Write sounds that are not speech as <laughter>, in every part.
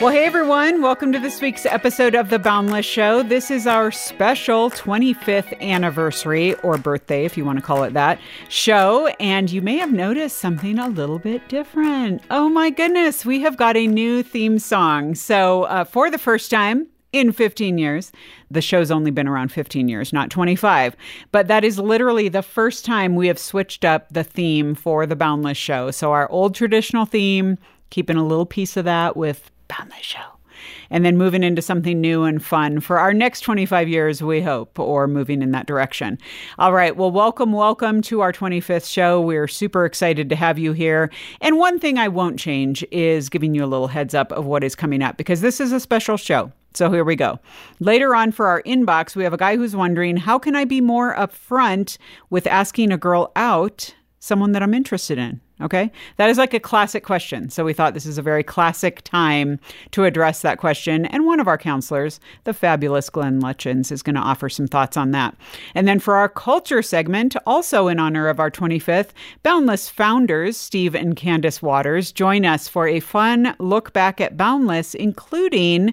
Well, hey everyone, welcome to this week's episode of The Boundless Show. This is our special 25th anniversary, or birthday, if you want to call it that, show. And you may have noticed something a little bit different. Oh my goodness, we have got a new theme song. So, uh, for the first time, in 15 years. The show's only been around 15 years, not 25. But that is literally the first time we have switched up the theme for the Boundless show. So, our old traditional theme, keeping a little piece of that with Boundless show. And then moving into something new and fun for our next 25 years, we hope, or moving in that direction. All right. Well, welcome, welcome to our 25th show. We're super excited to have you here. And one thing I won't change is giving you a little heads up of what is coming up because this is a special show. So here we go. Later on for our inbox, we have a guy who's wondering how can I be more upfront with asking a girl out, someone that I'm interested in? Okay. That is like a classic question. So we thought this is a very classic time to address that question. And one of our counselors, the fabulous Glenn Lutjens, is going to offer some thoughts on that. And then for our culture segment, also in honor of our 25th, Boundless founders, Steve and Candice Watters, join us for a fun look back at Boundless, including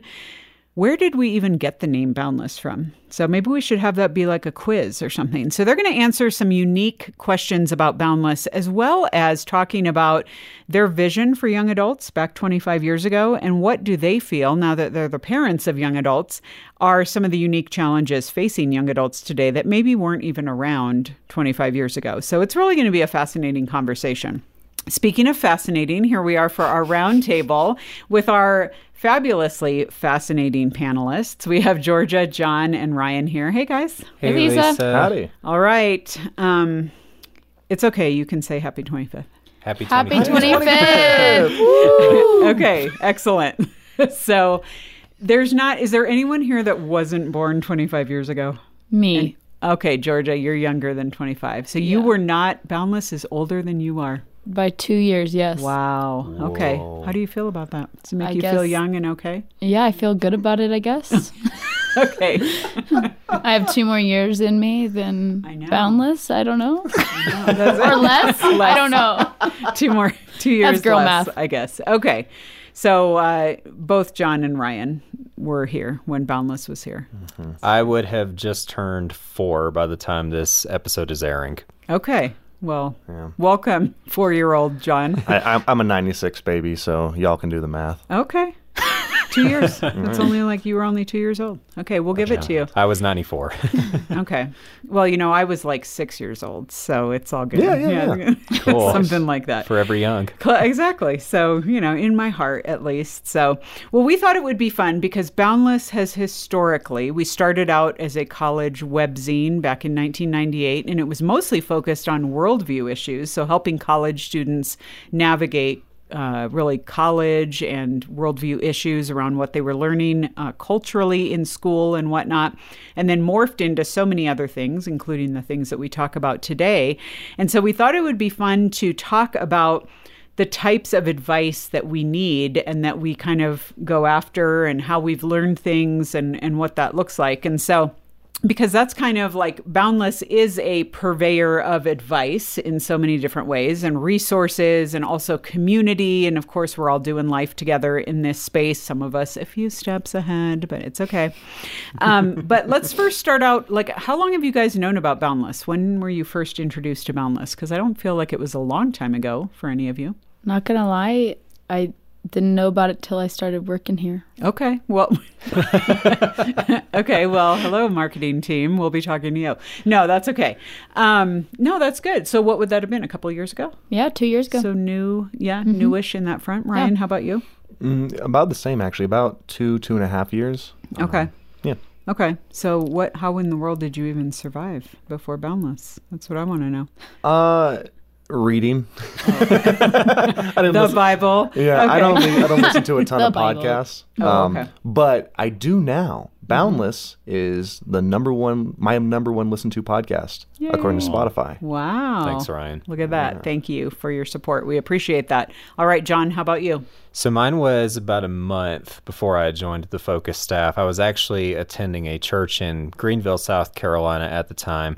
where did we even get the name Boundless from? So maybe we should have that be like a quiz or something. So they're going to answer some unique questions about Boundless, as well as talking about their vision for young adults back 25 years ago and what do they feel now that they're the parents of young adults are some of the unique challenges facing young adults today that maybe weren't even around 25 years ago. So it's really going to be a fascinating conversation. Speaking of fascinating, here we are for our roundtable with our fabulously fascinating panelists. We have Georgia, John, and Ryan here. Hey, guys. Hey, Lisa. Howdy. All right. Um, it's okay. You can say happy 25th. Happy 25th. Happy 25th. <laughs> okay, excellent. <laughs> so there's not, is there anyone here that wasn't born 25 years ago? Me. Okay, Georgia, you're younger than 25. So you Yeah. were not, Boundless is older than you are. By two years, yes. Wow. Okay. How do you feel about that? Does it make I you feel young and okay? Yeah, I feel good about it, I guess. <laughs> Okay. I have two more years in me than I know. Boundless. I don't know. That's <laughs> or less. I don't know. <laughs> two more two years girl less, math. I guess. Okay. So uh, both John and Ryan were here when Boundless was here. I would have just turned four by the time this episode is airing. Okay. Well, welcome, four-year-old John. I, I'm a 96 baby, so y'all can do the math. Okay. Two <laughs> years. It's only like you were only two years old. Okay, we'll give it to you. I was 94. <laughs> <laughs> Okay. Well, you know, I was like six years old, so it's all good. Yeah, yeah, yeah. Cool. Something like that. Forever young. Exactly. So, you know, in my heart at least. So, well, we thought it would be fun because Boundless has historically, we started out as a college webzine back in 1998, and it was mostly focused on worldview issues. So, helping college students navigate. Uh, really, college and worldview issues around what they were learning uh, culturally in school and whatnot, and then morphed into so many other things, including the things that we talk about today. And so, we thought it would be fun to talk about the types of advice that we need and that we kind of go after and how we've learned things and, and what that looks like. And so, because that's kind of like Boundless is a purveyor of advice in so many different ways and resources and also community. And of course, we're all doing life together in this space. Some of us a few steps ahead, but it's okay. Um, <laughs> but let's first start out like, how long have you guys known about Boundless? When were you first introduced to Boundless? Because I don't feel like it was a long time ago for any of you. Not gonna lie, I didn't know about it till I started working here. Okay. Well, <laughs> okay. Well, hello, marketing team. We'll be talking to you. No, that's okay. Um, no, that's good. So, what would that have been? A couple of years ago? Yeah, two years ago. So new, yeah, newish in that front. Ryan, how about you? Mm, about the same, actually. About two, two and a half years. Okay. yeah. Okay. So, what? How in the world did you even survive before Boundless? That's what I want to know. Uh, reading. I <laughs> didn't The listen- Bible. Yeah, I don't. Think, I don't listen to a ton <laughs> of Bible. podcasts. Oh, um, okay. But I do now Boundless is the number one, my number one listened to podcast according to Spotify. Wow. Thanks, Ryan. Look at that. Thank you for your support. We appreciate that. All right, John, how about you? So mine was about a month before I joined the Focus staff. I was actually attending a church in Greenville, South Carolina at the time.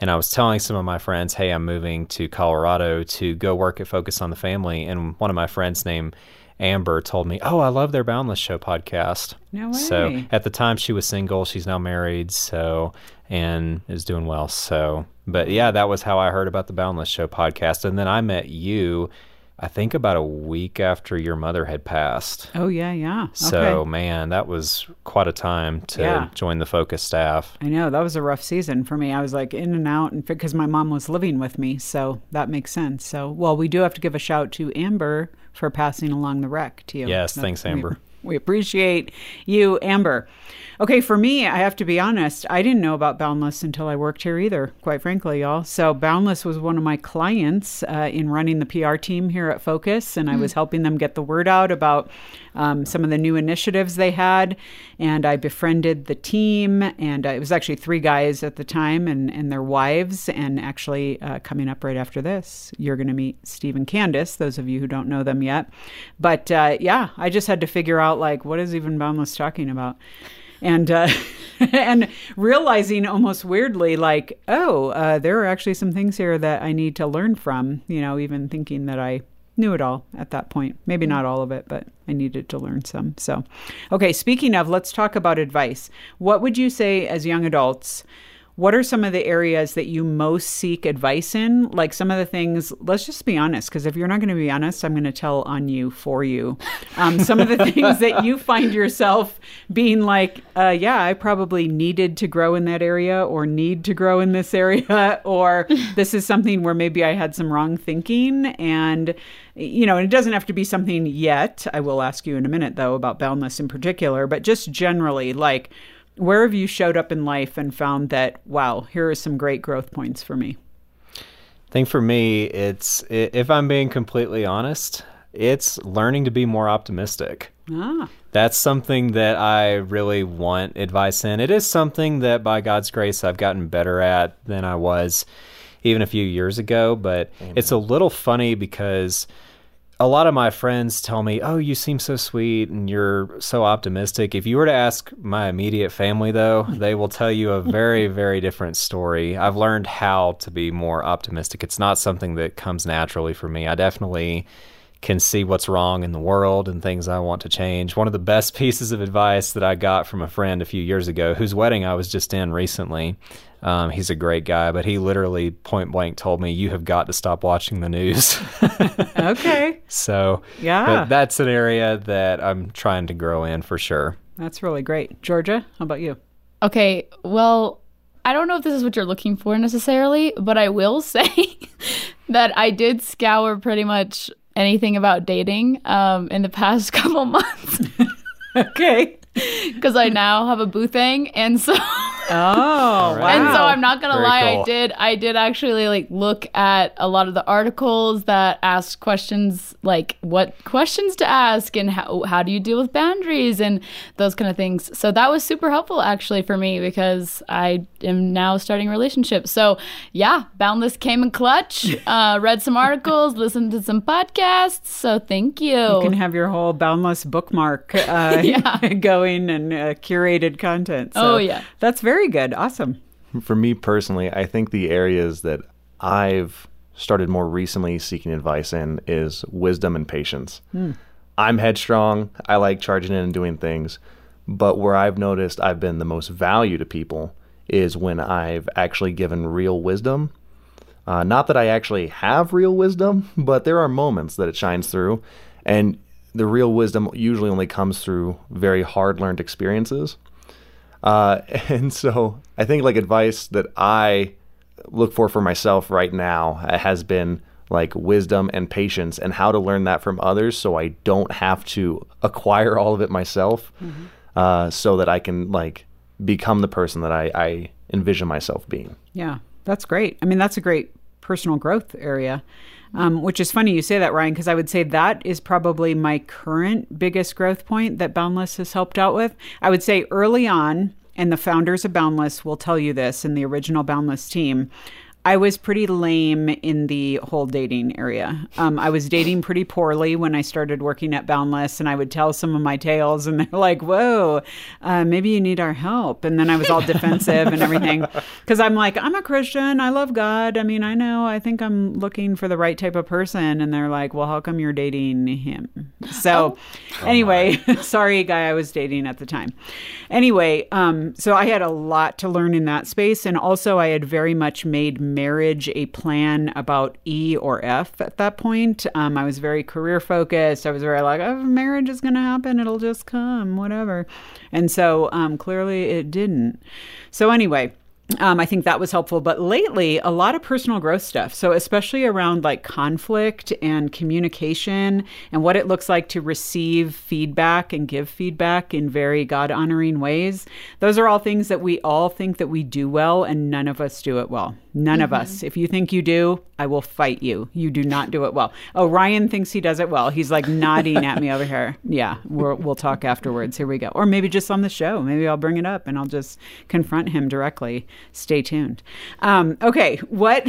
And I was telling some of my friends, hey, I'm moving to Colorado to go work at Focus on the Family. And one of my friends named Amber told me, Oh, I love their Boundless Show podcast. No way. So at the time she was single, she's now married, so and is doing well. So but yeah, that was how I heard about the Boundless Show podcast. And then I met you I think about a week after your mother had passed. Oh, yeah, yeah. So, okay. man, that was quite a time to Yeah. join the Focus staff. I know that was a rough season for me. I was like in and out, and because my mom was living with me, so that makes sense. So, well, we do have to give a shout to Amber for passing along the wreck to you. Yes, That- thanks, Amber. We appreciate you, Amber. Okay, for me, I have to be honest, I didn't know about Boundless until I worked here either, quite frankly, y'all. So, Boundless was one of my clients uh, in running the PR team here at Focus, and I was helping them get the word out about um, some of the new initiatives they had. And I befriended the team, and uh, it was actually three guys at the time and, and their wives. And actually, uh, coming up right after this, you're going to meet Steve and Candice, those of you who don't know them yet. But uh, yeah, I just had to figure out, like, what is even Boundless talking about? and uh, <laughs> and realizing almost weirdly like oh uh, there are actually some things here that i need to learn from you know even thinking that i knew it all at that point. Maybe hmm. not all of it but i needed to learn some. So okay speaking of let's talk about advice. What would you say as young adults what are some of the areas that you most seek advice in? Like some of the things, let's just be honest, because if you're not going to be honest, I'm going to tell on you for you. Um, some of the <laughs> things that you find yourself being like, uh, yeah, I probably needed to grow in that area or need to grow in this area, <laughs> or this is something where maybe I had some wrong thinking. And, you know, and it doesn't have to be something yet. I will ask you in a minute, though, about boundless in particular, but just generally, like, where have you showed up in life and found that wow here are some great growth points for me I think for me, it's if I'm being completely honest, it's learning to be more optimistic. ah That's something that I really want advice in. It is something that by God's grace I've gotten better at than I was even a few years ago, but it's a little funny because a lot of my friends tell me, "Oh, you seem so sweet and you're so optimistic." If you were to ask my immediate family though, hmm. they will tell you a <laughs> very very different story. I've learned how to be more optimistic. It's not something that comes naturally for me. I definitely can see what's wrong in the world and things I want to change. One of the best <laughs> pieces of advice that I got from a friend a few years ago, whose wedding I was just in recently. Um, he's a great guy, but he literally point blank told me, "You have got to stop watching the news." <laughs> okay so, Yeah. but that's an area that I'm trying to grow in for sure. that's really great georgia how about you Okay, well, I don't know if this is what you're looking for necessarily, but I will <laughs> say that I did scour pretty much anything about dating um, in the past <laughs> couple months okay because I now have a boo thing, and so. Oh wow And so I'm not gonna Very lie, I did I did actually like look at a lot of the articles that asked questions like what questions to ask and how how do you deal with boundaries and those kind of things. So that was super helpful actually for me because I am now starting a relationship. So yeah, Boundless came in clutch. <laughs> Uh, read some articles, listened to some podcasts. So thank you. you can have your whole boundless bookmark uh, <laughs> Yeah. <laughs> going and uh, curated content so Oh, yeah. that's very good awesome For me personally, I think the areas that I've started more recently seeking advice in is wisdom and patience. I'm headstrong. I like charging in and doing things. But where I've noticed I've been the most value to people is when I've actually given real wisdom. Uh, not that I actually have real wisdom, <laughs> but there are moments that it shines through. And the real wisdom usually only comes through very hard learned experiences. Uh, <laughs> and so I think like advice that I look for for myself right now has been like wisdom and patience and how to learn that from others so I don't have to acquire all of it myself uh, so that I can like become the person that I, I envision myself being. Yeah, that's great. I mean, that's a great personal growth area. Um, which is funny you say that, Ryan, because I would say that is probably my current biggest growth point that Boundless has helped out with. I would say early on, and the founders of Boundless will tell you this in the original Boundless team. I was pretty lame in the whole dating area. Um, I was dating pretty poorly when I started working at Boundless, and I would tell some of my tales, and <laughs> they're like, "Whoa, uh, maybe you need our help." And then I was all defensive and everything <laughs> because I'm like, "I'm a Christian. I love God. I mean, I know. I think I'm looking for the right type of person." And they're like, "Well, how come you're dating him?" So, oh. anyway, <laughs> sorry, guy I was dating at the time. Anyway, um, so I had a lot to learn in that space, and also I had very much made marriage a plan about E or F at that point. Um, I was very career focused. I was very like, oh, marriage is going to happen. It'll just come, whatever. And so um, clearly it didn't. So, anyway, um, I think that was helpful. But lately, a lot of personal growth stuff. So, especially around like conflict and communication and what it looks like to receive feedback and give feedback in very God honoring ways. Those are all things that we all think that we do well, and none of us do it well. None mm-hmm. of us. If you think you do, I will fight you. You do not do it well. Oh, Ryan thinks he does it well. He's like nodding at me over here. <laughs> Yeah, we will talk afterwards. Here we go. Or maybe just on the show. Maybe I'll bring it up and I'll just confront him directly. Stay tuned. Um, okay, what?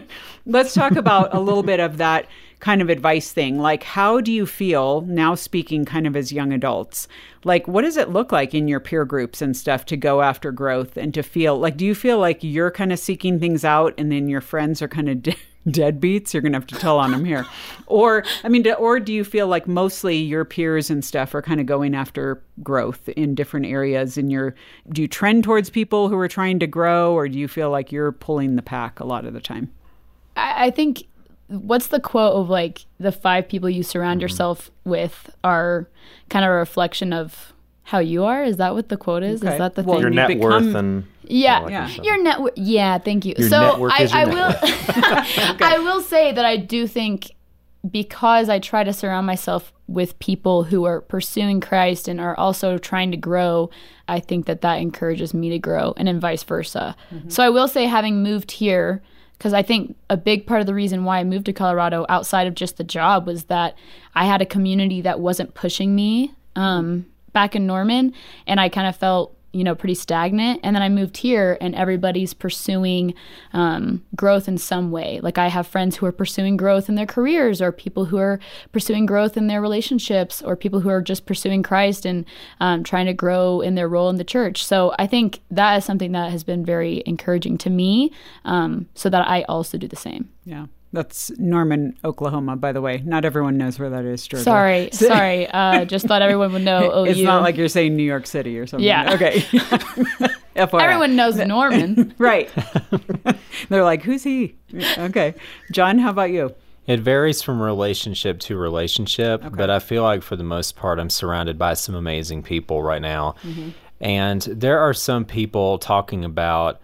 <laughs> Let's talk about a little bit of that kind of advice thing. Like, how do you feel now speaking kind of as young adults? Like, what does it look like in your peer groups and stuff to go after growth and to feel like, do you feel like you're kind of seeking things out and then your friends are kind of de- <laughs> deadbeats? You're going to have to tell on them here. or, I mean, or do you feel like mostly your peers and stuff are kind of going after growth in different areas? And your, do you trend towards people who are trying to grow or do you feel like you're pulling the pack a lot of the time? I think what's the quote of like the five people you surround mm-hmm. yourself with are kind of a reflection of how you are? Is that what the quote is? Okay. Is that the well, thing? Your net become, worth and yeah, yeah. your net worth. Yeah, thank you. Your so I, I will, <laughs> okay. I will say that I do think because I try to surround myself with people who are pursuing Christ and are also trying to grow, I think that that encourages me to grow, and then vice versa. Mm-hmm. So I will say, having moved here because I think a big part of the reason why I moved to Colorado outside of just the job was that I had a community that wasn't pushing me um, back in Norman, and I kind of felt you know pretty stagnant. And then i moved here and everybody's pursuing um, growth in some way. Like i have friends who are pursuing growth in their careers or people who are pursuing growth in their relationships or people who are just pursuing christ and um, trying to grow in their role in the church. So i think that is something that has been very encouraging to me um, so that i also do the same. Yeah that's Norman, Oklahoma, by the way. Not everyone knows where that is, Georgia. Sorry, <laughs> sorry. Uh, just thought everyone would know. OU. <laughs> It's not like you're saying New York City or something. Yeah. Okay. <laughs> Everyone knows Norman. right. They're like, who's he? Okay. John, how about you? It varies from relationship to relationship, okay. but I feel like for the most part, I'm surrounded by some amazing people right now. Mm-hmm. And there are some people talking about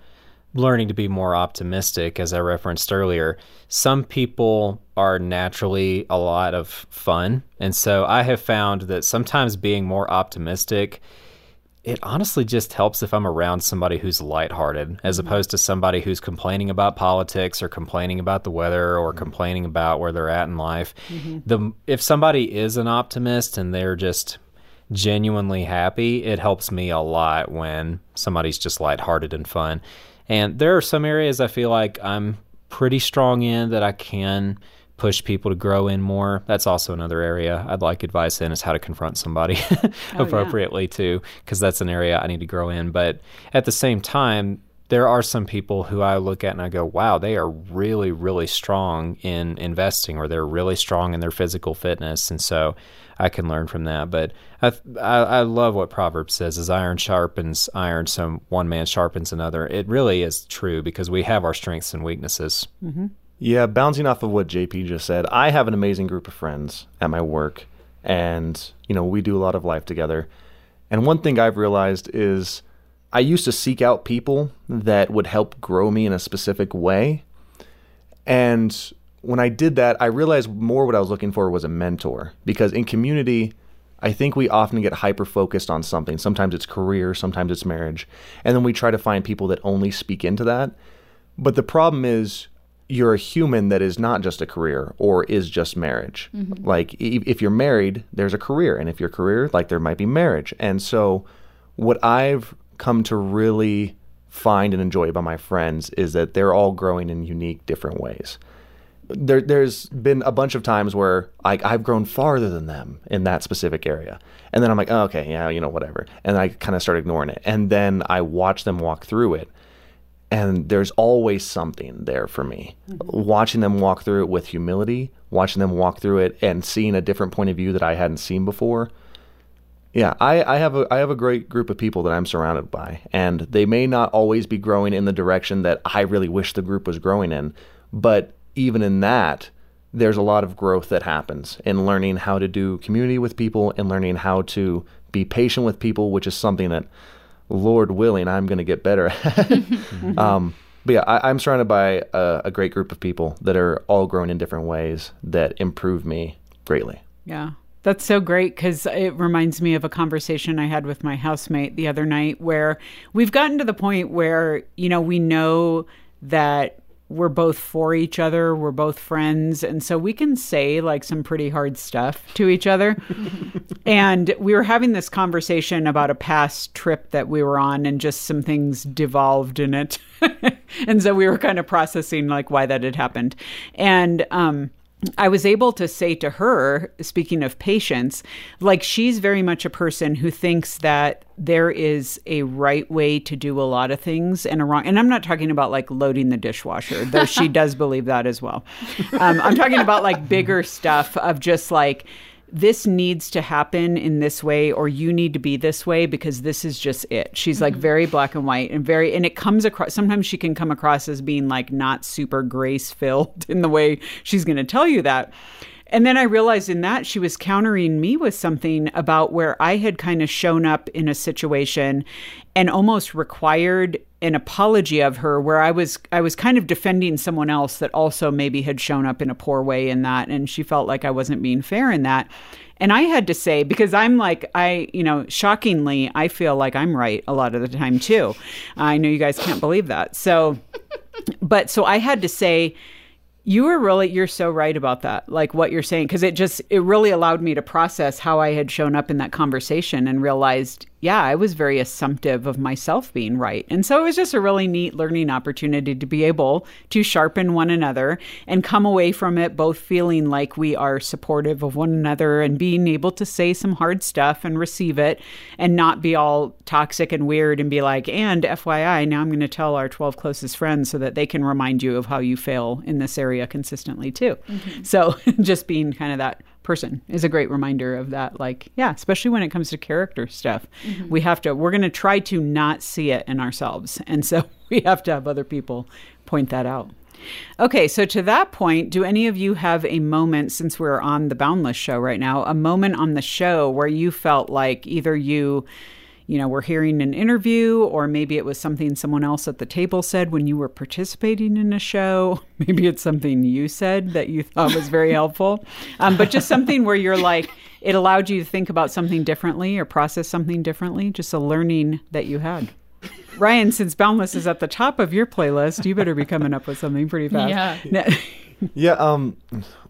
learning to be more optimistic, as I referenced earlier. Some people are naturally a lot of fun. And so I have found that sometimes being more optimistic, it honestly just helps if I'm around somebody who's lighthearted as mm-hmm. opposed to somebody who's complaining about politics or complaining about the weather or mm-hmm. complaining about where they're at in life. Mm-hmm. The if somebody is an optimist and they're just genuinely happy, it helps me a lot when somebody's just lighthearted and fun. And there are some areas I feel like I'm pretty strong in that I can push people to grow in more. That's also another area I'd like advice in is how to confront somebody <laughs> oh, appropriately yeah. too, because that's an area I need to grow in. But at the same time, there are some people who I look at and I go, wow, they are really, really strong in investing or they're really strong in their physical fitness. And so I can learn from that. But I, I, I love what Proverbs says: "As iron sharpens iron, so one man sharpens another." It really is true because we have our strengths and weaknesses. Mm-hmm. Yeah, bouncing off of what JP just said, I have an amazing group of friends at my work, and you know we do a lot of life together. And one thing I've realized is I used to seek out people that would help grow me in a specific way. And when I did that, I realized more what I was looking for was a mentor. Because in community, I think we often get hyper focused on something. Sometimes it's career, sometimes it's marriage. And then we try to find people that only speak into that. But the problem is, you're a human that is not just a career or is just marriage. Mm-hmm. Like if you're married, there's a career, and if you're career, like there might be marriage. And so, what I've come to really find and enjoy about my friends is that they're all growing in unique, different ways. There, there's been a bunch of times where like I've grown farther than them in that specific area, and then I'm like, oh, okay, yeah, you know, whatever, and I kind of start ignoring it, and then I watch them walk through it, and there's always something there for me. Mm-hmm. Watching them walk through it with humility, watching them walk through it, and seeing a different point of view that I hadn't seen before. Yeah, I, I have a I have a great group of people that I'm surrounded by, and they may not always be growing in the direction that I really wish the group was growing in, but even in that, there's a lot of growth that happens in learning how to do community with people and learning how to be patient with people, which is something that, Lord willing, I'm going to get better at. <laughs> um, but yeah, I, I'm surrounded by a, a great group of people that are all growing in different ways that improve me greatly. Yeah. That's so great because it reminds me of a conversation I had with my housemate the other night where we've gotten to the point where, you know, we know that we're both for each other, we're both friends. And so we can say like some pretty hard stuff to each other. <laughs> and we were having this conversation about a past trip that we were on and just some things devolved in it. <laughs> and so we were kind of processing like why that had happened. And, um, I was able to say to her, speaking of patience, like she's very much a person who thinks that there is a right way to do a lot of things and a wrong. And I'm not talking about like loading the dishwasher, though she <laughs> does believe that as well. Um, I'm talking about like bigger stuff of just like, this needs to happen in this way or you need to be this way because this is just it. She's like mm-hmm. very black and white and very and it comes across sometimes she can come across as being like not super grace filled <laughs> in the way she's going to tell you that. And then I realized in that she was countering me with something about where I had kind of shown up in a situation and almost required an apology of her where I was I was kind of defending someone else that also maybe had shown up in a poor way in that and she felt like I wasn't being fair in that. And I had to say because I'm like I, you know, shockingly I feel like I'm right a lot of the time too. I know you guys can't believe that. So but so I had to say you were really you're so right about that like what you're saying because it just it really allowed me to process how i had shown up in that conversation and realized yeah i was very assumptive of myself being right. And so it was just a really neat learning opportunity to be able to sharpen one another and come away from it both feeling like we are supportive of one another and being able to say some hard stuff and receive it and not be all toxic and weird and be like and fyi now i'm going to tell our 12 closest friends so that they can remind you of how you fail in this area consistently too. Mm-hmm. So <laughs> just being kind of that person is a great reminder of that like yeah especially when it comes to character stuff. Mm-hmm. We have to we're going to try to not see it in ourselves. <laughs> And so we have to have other people point that out. Okay so to that point do any of you have a moment since we're on the boundless show right now a moment on the show where you felt like either you you know, were hearing an interview, or maybe it was something someone else at the table said when you were participating in a show. <laughs> Maybe it's something you said that you thought was very helpful, um, but just something where you're like, it allowed you to think about something differently or process something differently, just a learning that you had. Ryan, since Boundless is at the top of your playlist, you better be coming up with something pretty fast. Yeah. <laughs> Yeah, um,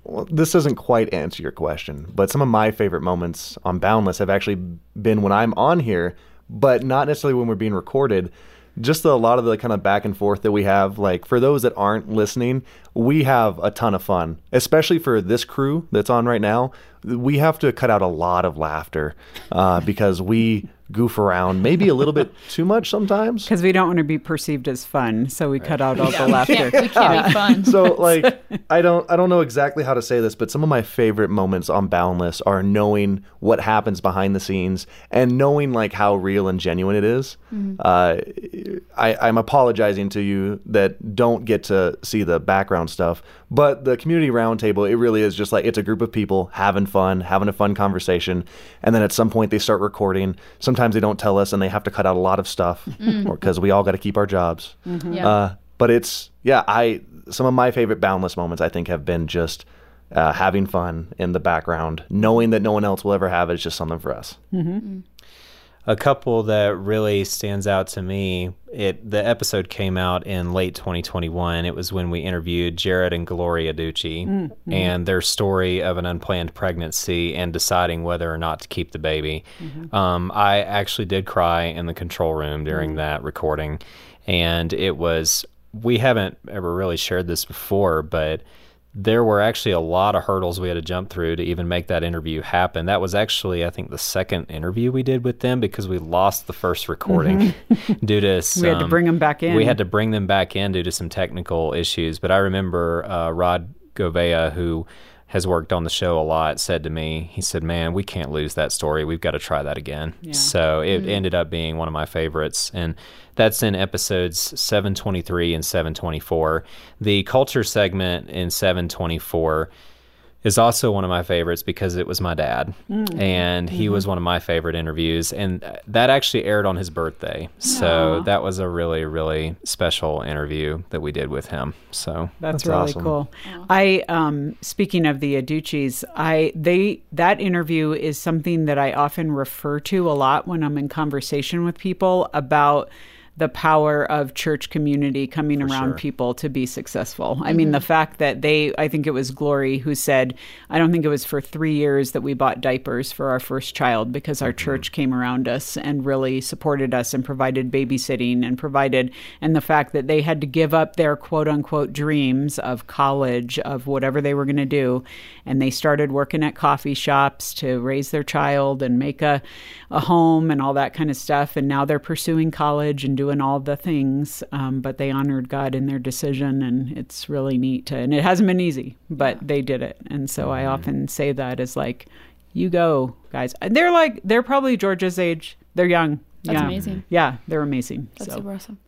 well, this doesn't quite answer your question, but some of my favorite moments on Boundless have actually been when I'm on here, but not necessarily when we're being recorded. Just a lot of the kind of back and forth that we have. Like, for those that aren't listening, we have a ton of fun, especially for this crew that's on right now. We have to cut out a lot of laughter uh, because we goof around maybe a little bit <laughs> too much sometimes. Because we don't want to be perceived as fun, so we cut out all Yeah, the laughter. can't, we can't be fun. <laughs> so <laughs> like I don't I don't know exactly how to say this, but some of my favorite moments on Boundless are knowing what happens behind the scenes and knowing like how real and genuine it is. Uh, I, I'm apologizing to you that don't get to see the background stuff, but the community roundtable it really is just like it's a group of people having fun, having a fun conversation, and then at some point they start recording. Sometimes they don't tell us, and they have to cut out a lot of stuff <laughs> because we all got to keep our jobs. Yeah. Uh, but it's yeah, I some of my favorite boundless moments I think have been just uh, having fun in the background, knowing that no one else will ever have it. It's just something for us. A couple that really stands out to me. It the episode came out in late 2021. It was when we interviewed Jared and Gloria Ducci Mm-hmm. and their story of an unplanned pregnancy and deciding whether or not to keep the baby. Mm-hmm. Um, I actually did cry in the control room during that recording, and it was. We haven't ever really shared this before, but there were actually a lot of hurdles we had to jump through to even make that interview happen. That was actually, I think, the second interview we did with them because we lost the first recording <laughs> due to some, Mm-hmm. We had to bring them back in. We had to bring them back in due to some technical issues. But I remember uh, Rod Govea, who has worked on the show a lot, said to me, he said, "Man, we can't lose that story. We've got to try that again." So it mm-hmm. ended up being one of my favorites, and that's in episodes 723 and 724. The culture segment in 724 is also one of my favorites because it was my dad. And he was one of my favorite interviews. And that actually aired on his birthday. So that was a really really special interview that we did with him. So That's, That's really awesome. cool. I um speaking of the aduchis I they that interview is something that I often refer to a lot when I'm in conversation with people about the power of church community coming around sure. people to be successful. I mean, mm-hmm. the fact that they, I think it was Glory who said, I don't think it was for three years that we bought diapers for our first child because our mm-hmm. church came around us and really supported us and provided babysitting and provided, and the fact that they had to give up their quote unquote dreams of college, of whatever they were going to do. And they started working at coffee shops to raise their child and make a, a home and all that kind of stuff. And now they're pursuing college and doing all the things. Um, but they honored God in their decision. And it's really neat. To, and it hasn't been easy, but they did it. And so I often say that as like, you go, guys. They're like, they're probably Georgia's age. They're young. That's yeah. amazing. Yeah, they're amazing. That's so. super awesome.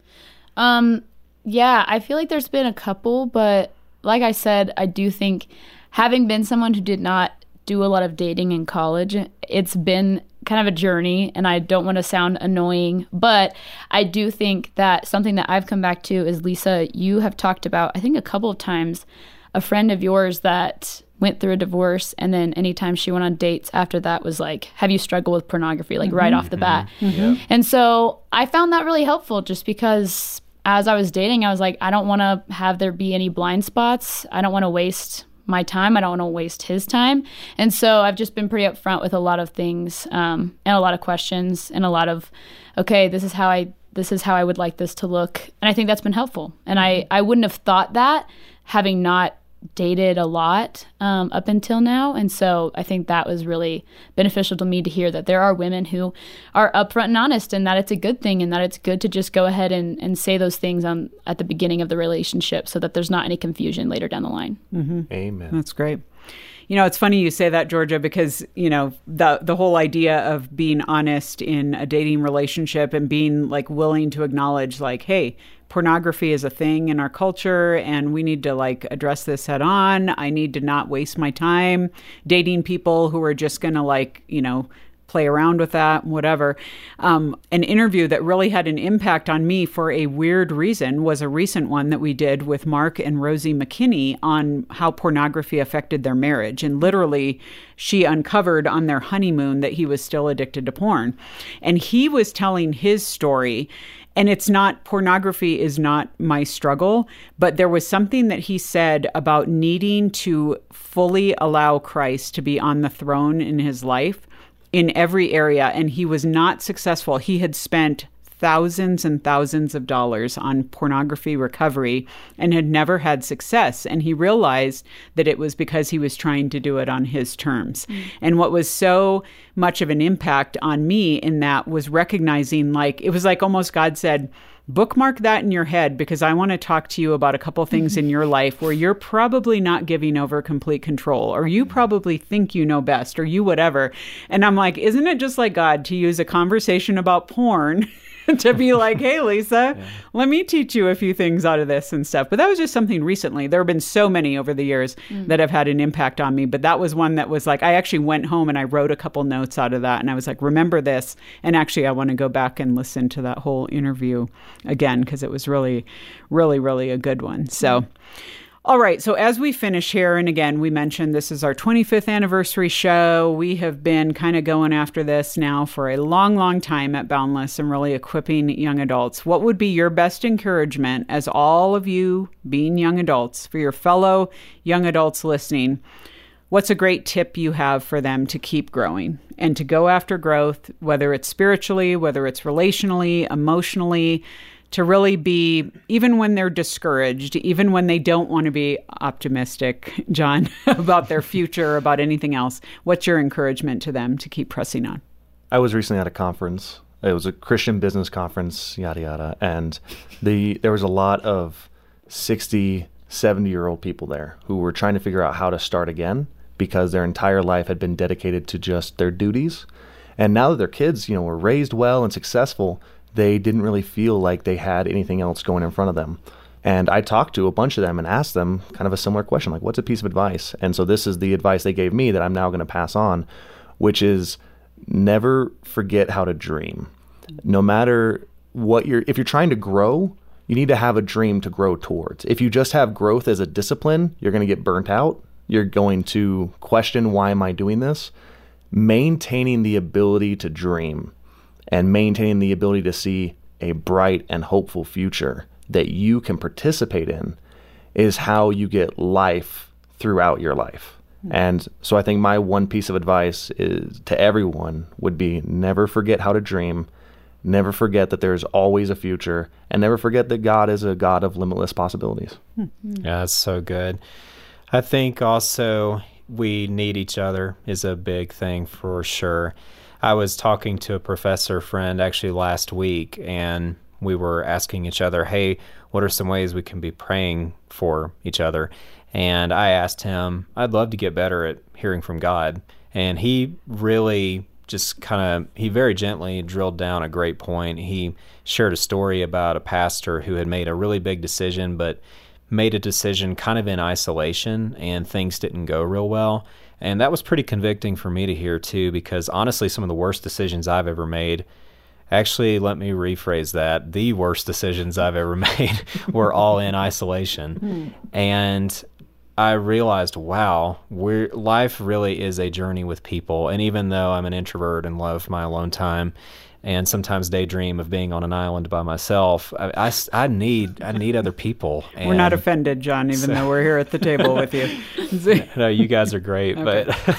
Um, yeah, I feel like there's been a couple, but like I said, I do think having been someone who did not do a lot of dating in college, it's been kind of a journey, and I don't want to sound annoying, but I do think that something that I've come back to is Lisa, you have talked about, I think a couple of times, a friend of yours that went through a divorce and then anytime she went on dates after that was like have you struggled with pornography? Like right off the mm-hmm. bat. Mm-hmm. Mm-hmm. And so i found that really helpful just because as i was dating i was like i don't want to have there be any blind spots. I don't want to waste my time. I don't want to waste his time. And so i've just been pretty upfront with a lot of things um, and a lot of questions and a lot of okay this is how i this is how i would like this to look. And i think that's been helpful. And i i wouldn't have thought that having not dated a lot um, up until now. And so I think that was really beneficial to me to hear that there are women who are upfront and honest and that it's a good thing and that it's good to just go ahead and, and say those things on, at the beginning of the relationship so that there's not any confusion later down the line. Amen. That's great. You know, it's funny you say that, Georgia, because you know the the whole idea of being honest in a dating relationship and being like willing to acknowledge, like, hey, pornography is a thing in our culture, and we need to like address this head on. I need to not waste my time dating people who are just going to like, you know, play around with that, whatever. Um, an interview that really had an impact on me for a weird reason was a recent one that we did with Mark and Rosie McKinney on how pornography affected their marriage. And literally, she uncovered on their honeymoon that he was still addicted to porn. And he was telling his story. And it's not pornography is not my struggle, but there was something that he said about needing to fully allow Christ to be on the throne in his life in every area and he was not successful. He had spent thousands and thousands of dollars on pornography recovery and had never had success. And he realized that it was because he was trying to do it on his terms. Mm. And what was so much of an impact on me in that was recognizing, like, it was like almost God said, bookmark that in your head because I want to talk to you about a couple things in your life where you're probably not giving over complete control or you mm. probably think you know best or you whatever. And I'm like, isn't it just like God to use a conversation about porn? <laughs> to be like, hey, Lisa, <laughs> let me teach you a few things out of this and stuff. But that was just something recently. There have been so many over the years mm. that have had an impact on me. But that was one that was like, I actually went home and I wrote a couple notes out of that. And I was like, remember this. And actually, I want to go back and listen to that whole interview again because it was really, really, really a good one. So, mm. All right, so as we finish here, and again, we mentioned this is our 25th anniversary show. We have been kind of going after this now for a long, long time at Boundless and really equipping young adults. What would be your best encouragement as all of you being young adults for your fellow young adults listening? What's a great tip you have for them to keep growing and to go after growth, whether it's spiritually, whether it's relationally, emotionally? To really be, even when they're discouraged, even when they don't want to be optimistic, John, <laughs> about their future, about anything else, what's your encouragement to them to keep pressing on? I was recently at a conference. It was a Christian business conference, yada yada, and the there was a lot of 60, 70 year old people there who were trying to figure out how to start again because their entire life had been dedicated to just their duties. And now that their kids, you know, were raised well and successful, they didn't really feel like they had anything else going in front of them. And I talked to a bunch of them and asked them kind of a similar question like, what's a piece of advice? And so this is the advice they gave me that I'm now going to pass on, which is never forget how to dream. No matter what you're, if you're trying to grow, you need to have a dream to grow towards. If you just have growth as a discipline, you're going to get burnt out. You're going to question, why am I doing this? Maintaining the ability to dream and maintaining the ability to see a bright and hopeful future that you can participate in is how you get life throughout your life. Mm-hmm. And so I think my one piece of advice is to everyone would be never forget how to dream, never forget that there's always a future, and never forget that God is a God of limitless possibilities. Mm-hmm. Yeah, that's so good. I think also we need each other is a big thing for sure. I was talking to a professor friend actually last week, and we were asking each other, hey, what are some ways we can be praying for each other? And I asked him, I'd love to get better at hearing from God. And he really just kind of, he very gently drilled down a great point. He shared a story about a pastor who had made a really big decision, but made a decision kind of in isolation, and things didn't go real well. And that was pretty convicting for me to hear too, because honestly, some of the worst decisions I've ever made, actually, let me rephrase that, the worst decisions I've ever <laughs> made were all in isolation. <laughs> Hmm. And I realized, wow, we're, life really is a journey with people. And even though I'm an introvert and love my alone time, and sometimes daydream of being on an island by myself. I, I, I need I need other people. And <laughs> we're not offended, John, even so, though we're here at the table with you. <laughs> no, you guys are great, <laughs> okay. but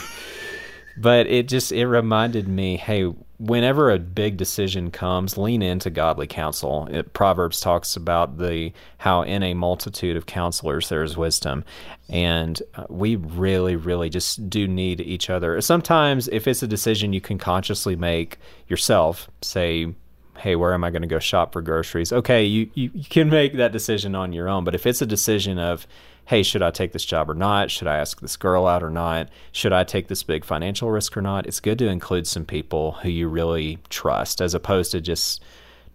but it just it reminded me, hey, whenever a big decision comes, lean into godly counsel. It, Proverbs talks about the how in a multitude of counselors there is wisdom, and uh, we really, really just do need each other. Sometimes, if it's a decision you can consciously make yourself, say. Hey, where am I going to go shop for groceries? Okay, you, you, you can make that decision on your own. But if it's a decision of, hey, should I take this job or not? Should I ask this girl out or not? Should I take this big financial risk or not? It's good to include some people who you really trust as opposed to just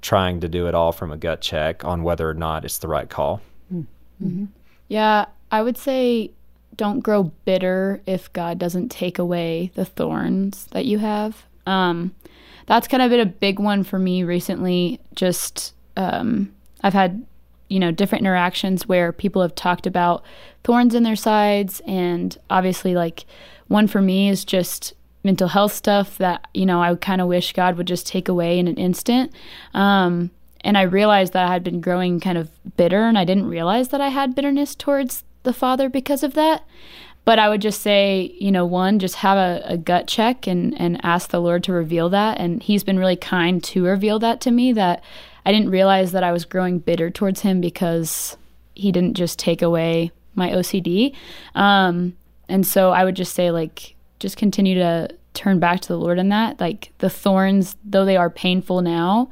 trying to do it all from a gut check on whether or not it's the right call. Mm-hmm. Yeah, I would say don't grow bitter if God doesn't take away the thorns that you have. Um, that's kind of been a big one for me recently. Just um, I've had you know different interactions where people have talked about thorns in their sides and obviously like one for me is just mental health stuff that you know i kind of wish god would just take away in an instant. Um, and i realized that i had been growing kind of bitter and i didn't realize that i had bitterness towards the father because of that. But i would just say you know one just have a, a gut check and and ask the lord to reveal that. And he's been really kind to reveal that to me that I didn't realize that I was growing bitter towards him because he didn't just take away my OCD. Um, and so I would just say, like, just continue to turn back to the Lord in that. Like, the thorns, though they are painful now,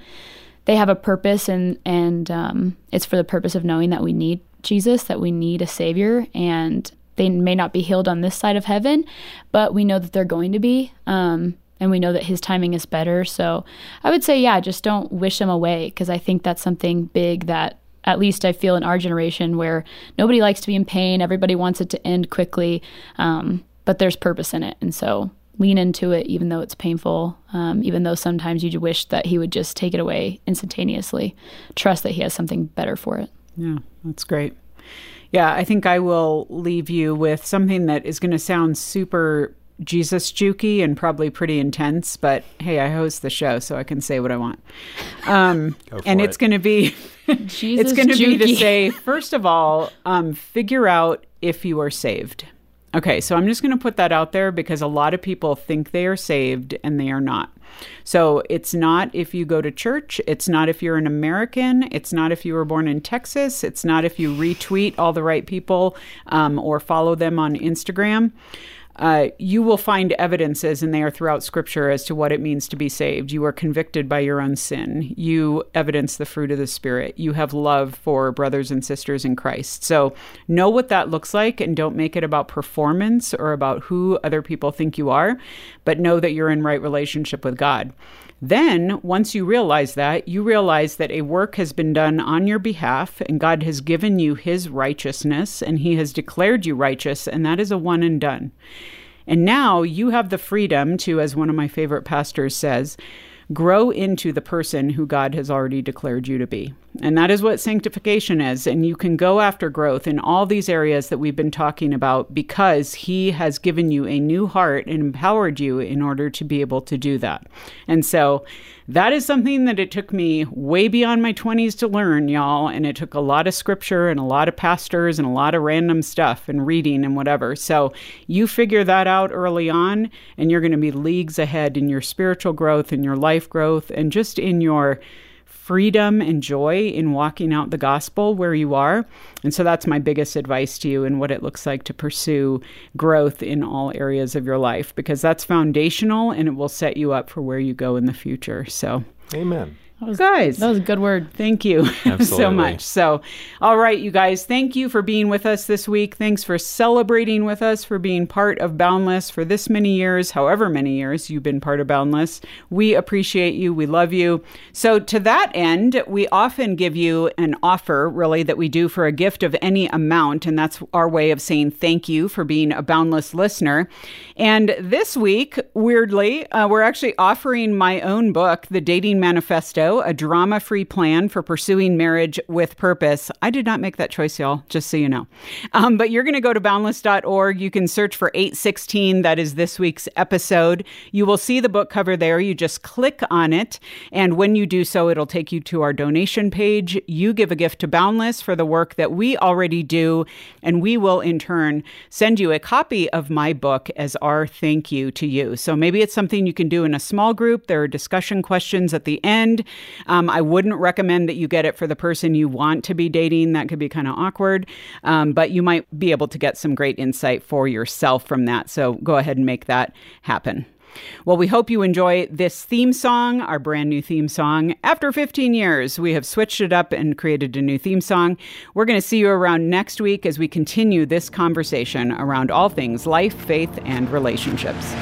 they have a purpose, and, and um, it's for the purpose of knowing that we need Jesus, that we need a Savior, and they may not be healed on this side of heaven, but we know that they're going to be. Um, and we know that his timing is better. So I would say, yeah, just don't wish him away because I think that's something big that at least I feel in our generation where nobody likes to be in pain. Everybody wants it to end quickly, um, but there's purpose in it. And so lean into it, even though it's painful, um, even though sometimes you wish that he would just take it away instantaneously. Trust that he has something better for it. Yeah, that's great. Yeah, I think I will leave you with something that is going to sound super Jesus jukey and probably pretty intense, but hey, I host the show, so I can say what I want. Um, <laughs> Go for and it's it. going to be <laughs> Jesus it's going to be to say first of all, um, figure out if you are saved. Okay, so I'm just going to put that out there because a lot of people think they are saved and they are not. So it's not if you go to church. It's not if you're an American. It's not if you were born in Texas. It's not if you retweet all the right people um, or follow them on Instagram. Uh, you will find evidences, and they are throughout Scripture, as to what it means to be saved. You are convicted by your own sin. You evidence the fruit of the Spirit. You have love for brothers and sisters in Christ. So know what that looks like, and don't make it about performance or about who other people think you are, but know that you're in right relationship with God. Then, once you realize that, you realize that a work has been done on your behalf, and God has given you His righteousness, and He has declared you righteous, and that is a one and done. And now you have the freedom to, as one of my favorite pastors says, grow into the person who God has already declared you to be. And that is what sanctification is. And you can go after growth in all these areas that we've been talking about because He has given you a new heart and empowered you in order to be able to do that. And so that is something that it took me way beyond my 20s to learn, y'all. And it took a lot of scripture and a lot of pastors and a lot of random stuff and reading and whatever. So you figure that out early on, and you're going to be leagues ahead in your spiritual growth, in your life growth, and just in your freedom and joy in walking out the gospel where you are. And so that's my biggest advice to you and what it looks like to pursue growth in all areas of your life because that's foundational and it will set you up for where you go in the future. So, Amen. That was, guys, that was a good word. Thank you <laughs> so much. So, all right, you guys, thank you for being with us this week. Thanks for celebrating with us, for being part of Boundless for this many years, however many years you've been part of Boundless. We appreciate you. We love you. So, to that end, we often give you an offer, really, that we do for a gift of any amount. And that's our way of saying thank you for being a Boundless listener. And this week, weirdly, uh, we're actually offering my own book, The Dating Manifesto a drama free plan for pursuing marriage with purpose. I did not make that choice, y'all, just so you know. Um, but you're going to go to boundless.org. You can search for 816. That is this week's episode. You will see the book cover there. You just click on it. And when you do so, it'll take you to our donation page. You give a gift to Boundless for the work that we already do. And we will, in turn, send you a copy of my book as our thank you to you. So maybe it's something you can do in a small group. There are discussion questions at the end. Um, I wouldn't recommend that you get it for the person you want to be dating. That could be kind of awkward. Um, but you might be able to get some great insight for yourself from that. So go ahead and make that happen. Well, we hope you enjoy this theme song, our brand new theme song. After 15 years, we have switched it up and created a new theme song. We're going to see you around next week as we continue this conversation around all things life, faith, and relationships.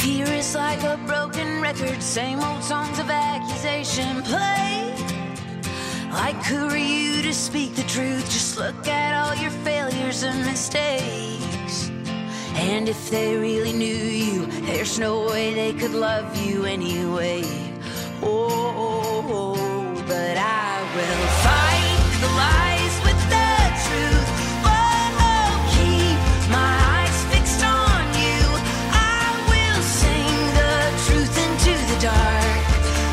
Fear is like a broken record, same old songs of accusation play. You to speak the truth? Just look at all your failures and mistakes. And if they really knew you, there's no way they could love you anyway. Oh, oh, oh, but I will fight the lies with the truth. Keep my eyes fixed on you. I will sing the truth into the dark.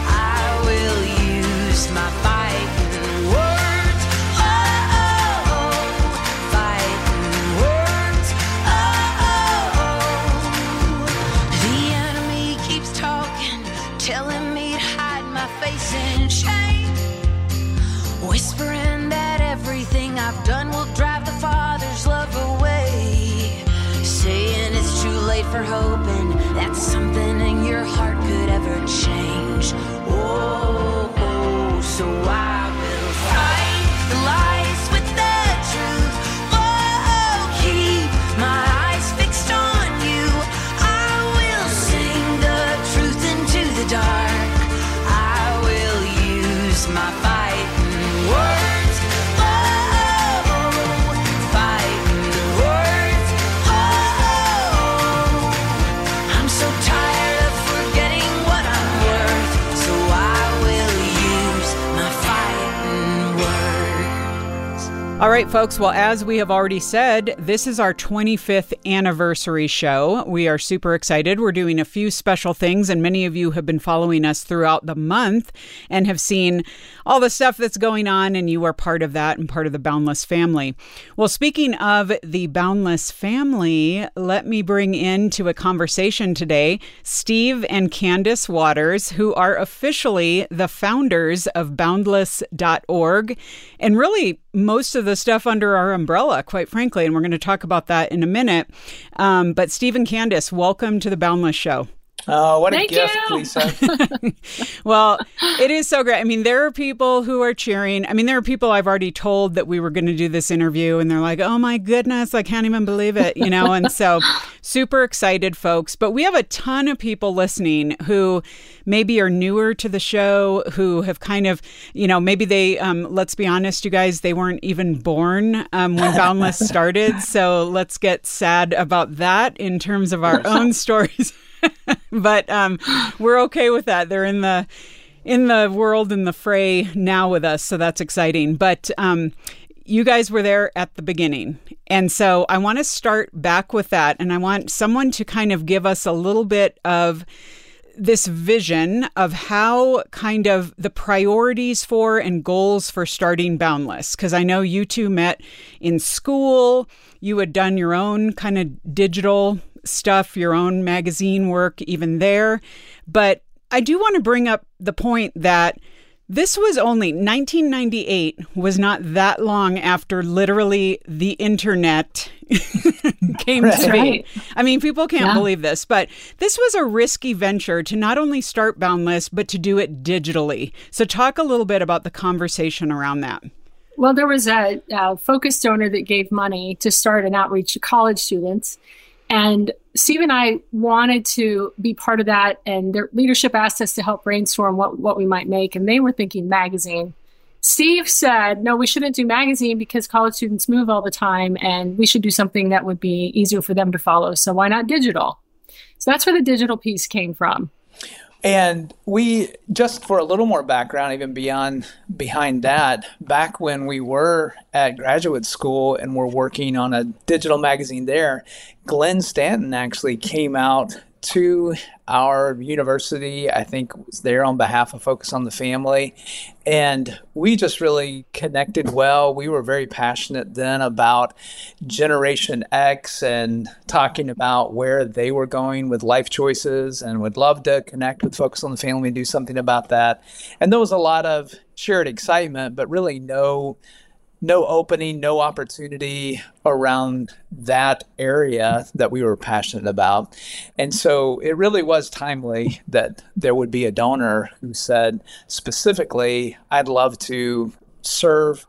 I will use my so I All right, folks. Well, as we have already said, this is our 25th anniversary show. We are super excited. We're doing a few special things, and many of you have been following us throughout the month and have seen all the stuff that's going on, and you are part of that and part of the Boundless family. Well, speaking of the Boundless family, let me bring into a conversation today Steve and Candice Watters, who are officially the founders of boundless.org and really most of the stuff under our umbrella, quite frankly. And we're going to talk about that in a minute. Um, but Stephen and Candice, welcome to the Boundless Show. Oh, what Thank a gift, you. Lisa. <laughs> Well, it is so great. I mean, there are people who are cheering. I mean, there are people I've already told that we were going to do this interview, and they're like, oh my goodness, I can't even believe it, you know? And so, super excited, folks. But we have a ton of people listening who maybe are newer to the show, who have kind of, you know, maybe they, um, let's be honest, you guys, they weren't even born um, when Boundless started. So, let's get sad about that in terms of our <laughs> own stories. <laughs> but um, we're okay with that. They're in the in the world in the fray now with us, so that's exciting. But um, you guys were there at the beginning, and so I want to start back with that, and I want someone to kind of give us a little bit of this vision of how kind of the priorities for and goals for starting Boundless. Because I know you two met in school, you had done your own kind of digital stuff, your own magazine work, even there. But I do want to bring up the point that this was only 1998 was not that long after literally the internet <laughs> came to be. I mean, people can't Yeah. believe this, but this was a risky venture to not only start Boundless, but to do it digitally. So, talk a little bit about the conversation around that. Well, there was a, a focus donor that gave money to start an outreach to college students. And Steve and I wanted to be part of that. And their leadership asked us to help brainstorm what, what we might make. And they were thinking magazine. Steve said, no, we shouldn't do magazine because college students move all the time and we should do something that would be easier for them to follow. So why not digital? So that's where the digital piece came from. And we just for a little more background, even beyond behind that, back when we were at graduate school and were working on a digital magazine there, Glenn Stanton actually came out to our university. I think was there on behalf of Focus on the Family, and we just really connected well. We were very passionate then about Generation X and talking about where they were going with life choices, and would love to connect with Focus on the Family and do something about that. And there was a lot of shared excitement, but really no no opening, no opportunity around that area that we were passionate about. And so it really was timely that there would be a donor who said specifically, I'd love to serve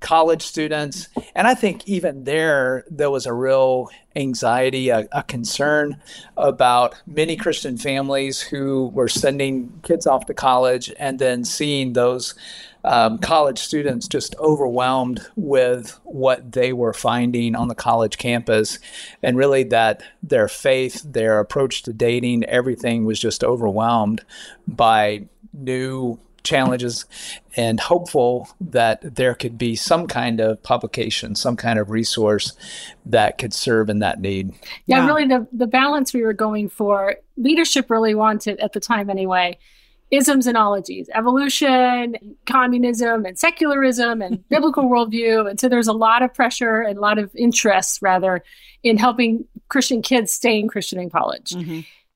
college students. And I think even there, there was a real anxiety, a, a concern about many Christian families who were sending kids off to college and then seeing those um, college students just overwhelmed with what they were finding on the college campus. And really, that their faith, their approach to dating, everything was just overwhelmed by new challenges and hopeful that there could be some kind of publication, some kind of resource that could serve in that need. Yeah, Yeah. really the, the balance we were going for, leadership really wanted at the time anyway, isms and ologies, evolution, communism and secularism and <laughs> biblical worldview. And so there's a lot of pressure and a lot of interest rather in helping Christian kids stay in Christian in college.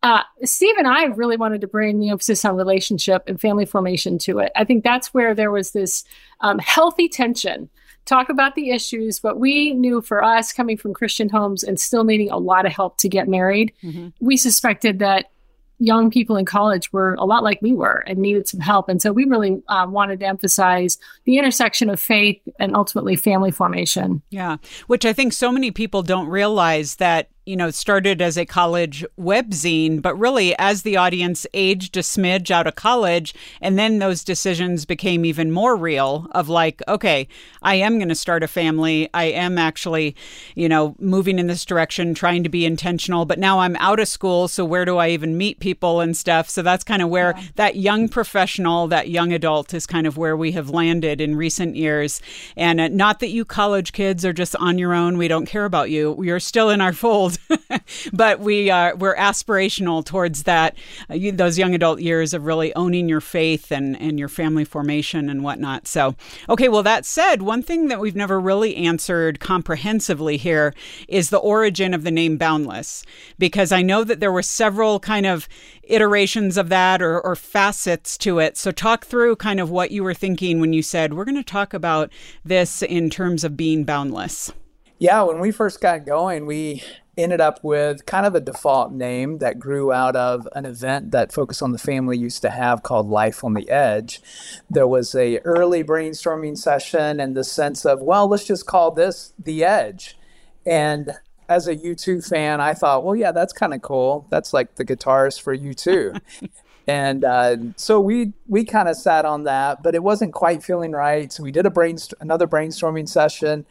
Uh, Steve and I really wanted to bring the emphasis on relationship and family formation to it. I think that's where there was this um, healthy tension. Talk about the issues, but we knew for us coming from Christian homes and still needing a lot of help to get married, we suspected that young people in college were a lot like we were and needed some help. And so we really uh, wanted to emphasize the intersection of faith and ultimately family formation. Yeah, which I think so many people don't realize that you know, started as a college webzine, but really as the audience aged a smidge out of college, and then those decisions became even more real of like, okay, I am going to start a family. I am actually, you know, moving in this direction, trying to be intentional, but now I'm out of school. So where do I even meet people and stuff? So that's kind of where yeah. that young professional, that young adult is kind of where we have landed in recent years. And uh, not that you college kids are just on your own. We don't care about you. We are still in our fold. <laughs> but we are we're aspirational towards that uh, you, those young adult years of really owning your faith and and your family formation and whatnot. So, okay, well that said, one thing that we've never really answered comprehensively here is the origin of the name Boundless, because I know that there were several kind of iterations of that or, or facets to it. So, talk through kind of what you were thinking when you said we're going to talk about this in terms of being boundless. Yeah, when we first got going, we ended up with kind of a default name that grew out of an event that Focus on the Family used to have called Life on the Edge. There was a early brainstorming session and the sense of, well, let's just call this The Edge. And as a U2 fan, I thought, well, yeah, that's kind of cool. That's like the guitarist for U2. <laughs> and uh, so we we kind of sat on that, but it wasn't quite feeling right. So we did a brainst- another brainstorming session,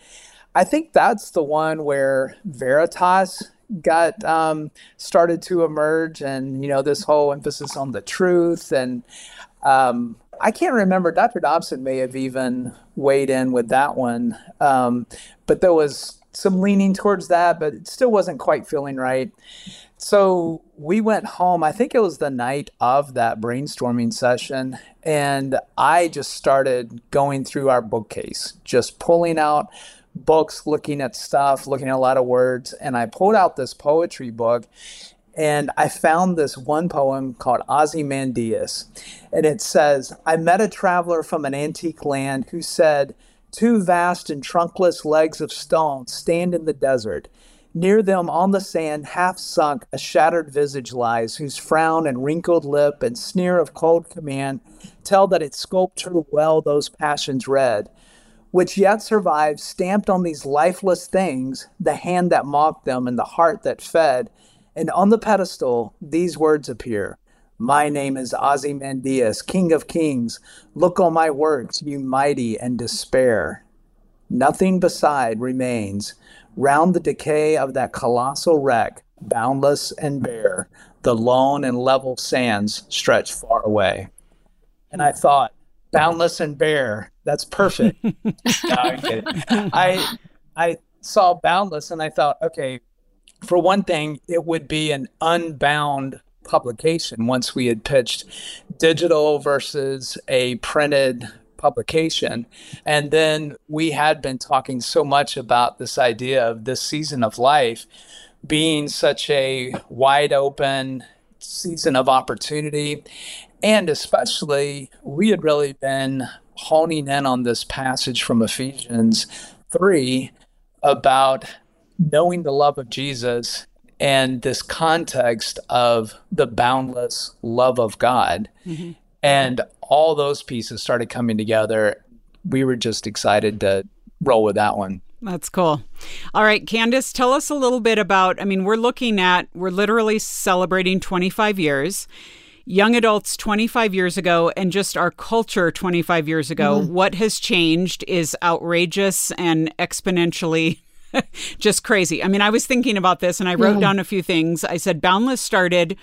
I think that's the one where Veritas got um, started to emerge, and you know this whole emphasis on the truth. And um, I can't remember. Dr. Dobson may have even weighed in with that one, um, but there was some leaning towards that, but it still wasn't quite feeling right. So we went home. I think it was the night of that brainstorming session, and I just started going through our bookcase, just pulling out books, looking at stuff, looking at a lot of words, and I pulled out this poetry book and I found this one poem called Ozymandias. And it says, I met a traveler from an antique land who said, Two vast and trunkless legs of stone stand in the desert. Near them on the sand, half sunk, a shattered visage lies, whose frown and wrinkled lip and sneer of cold command tell that its sculptor well those passions read which yet survives, stamped on these lifeless things, the hand that mocked them and the heart that fed. And on the pedestal, these words appear My name is Ozymandias, King of Kings. Look on my works, you mighty and despair. Nothing beside remains. Round the decay of that colossal wreck, boundless and bare, the lone and level sands stretch far away. And I thought, boundless and bare. That's perfect. <laughs> no, I I saw boundless and I thought, okay, for one thing, it would be an unbound publication once we had pitched digital versus a printed publication. And then we had been talking so much about this idea of this season of life being such a wide open season of opportunity and especially, we had really been honing in on this passage from Ephesians 3 about knowing the love of Jesus and this context of the boundless love of God. Mm-hmm. And all those pieces started coming together. We were just excited to roll with that one. That's cool. All right, Candice, tell us a little bit about. I mean, we're looking at, we're literally celebrating 25 years young adults 25 years ago and just our culture 25 years ago, mm-hmm. what has changed is outrageous and exponentially <laughs> just crazy. I mean, I was thinking about this and I wrote yeah. down a few things. I said Boundless started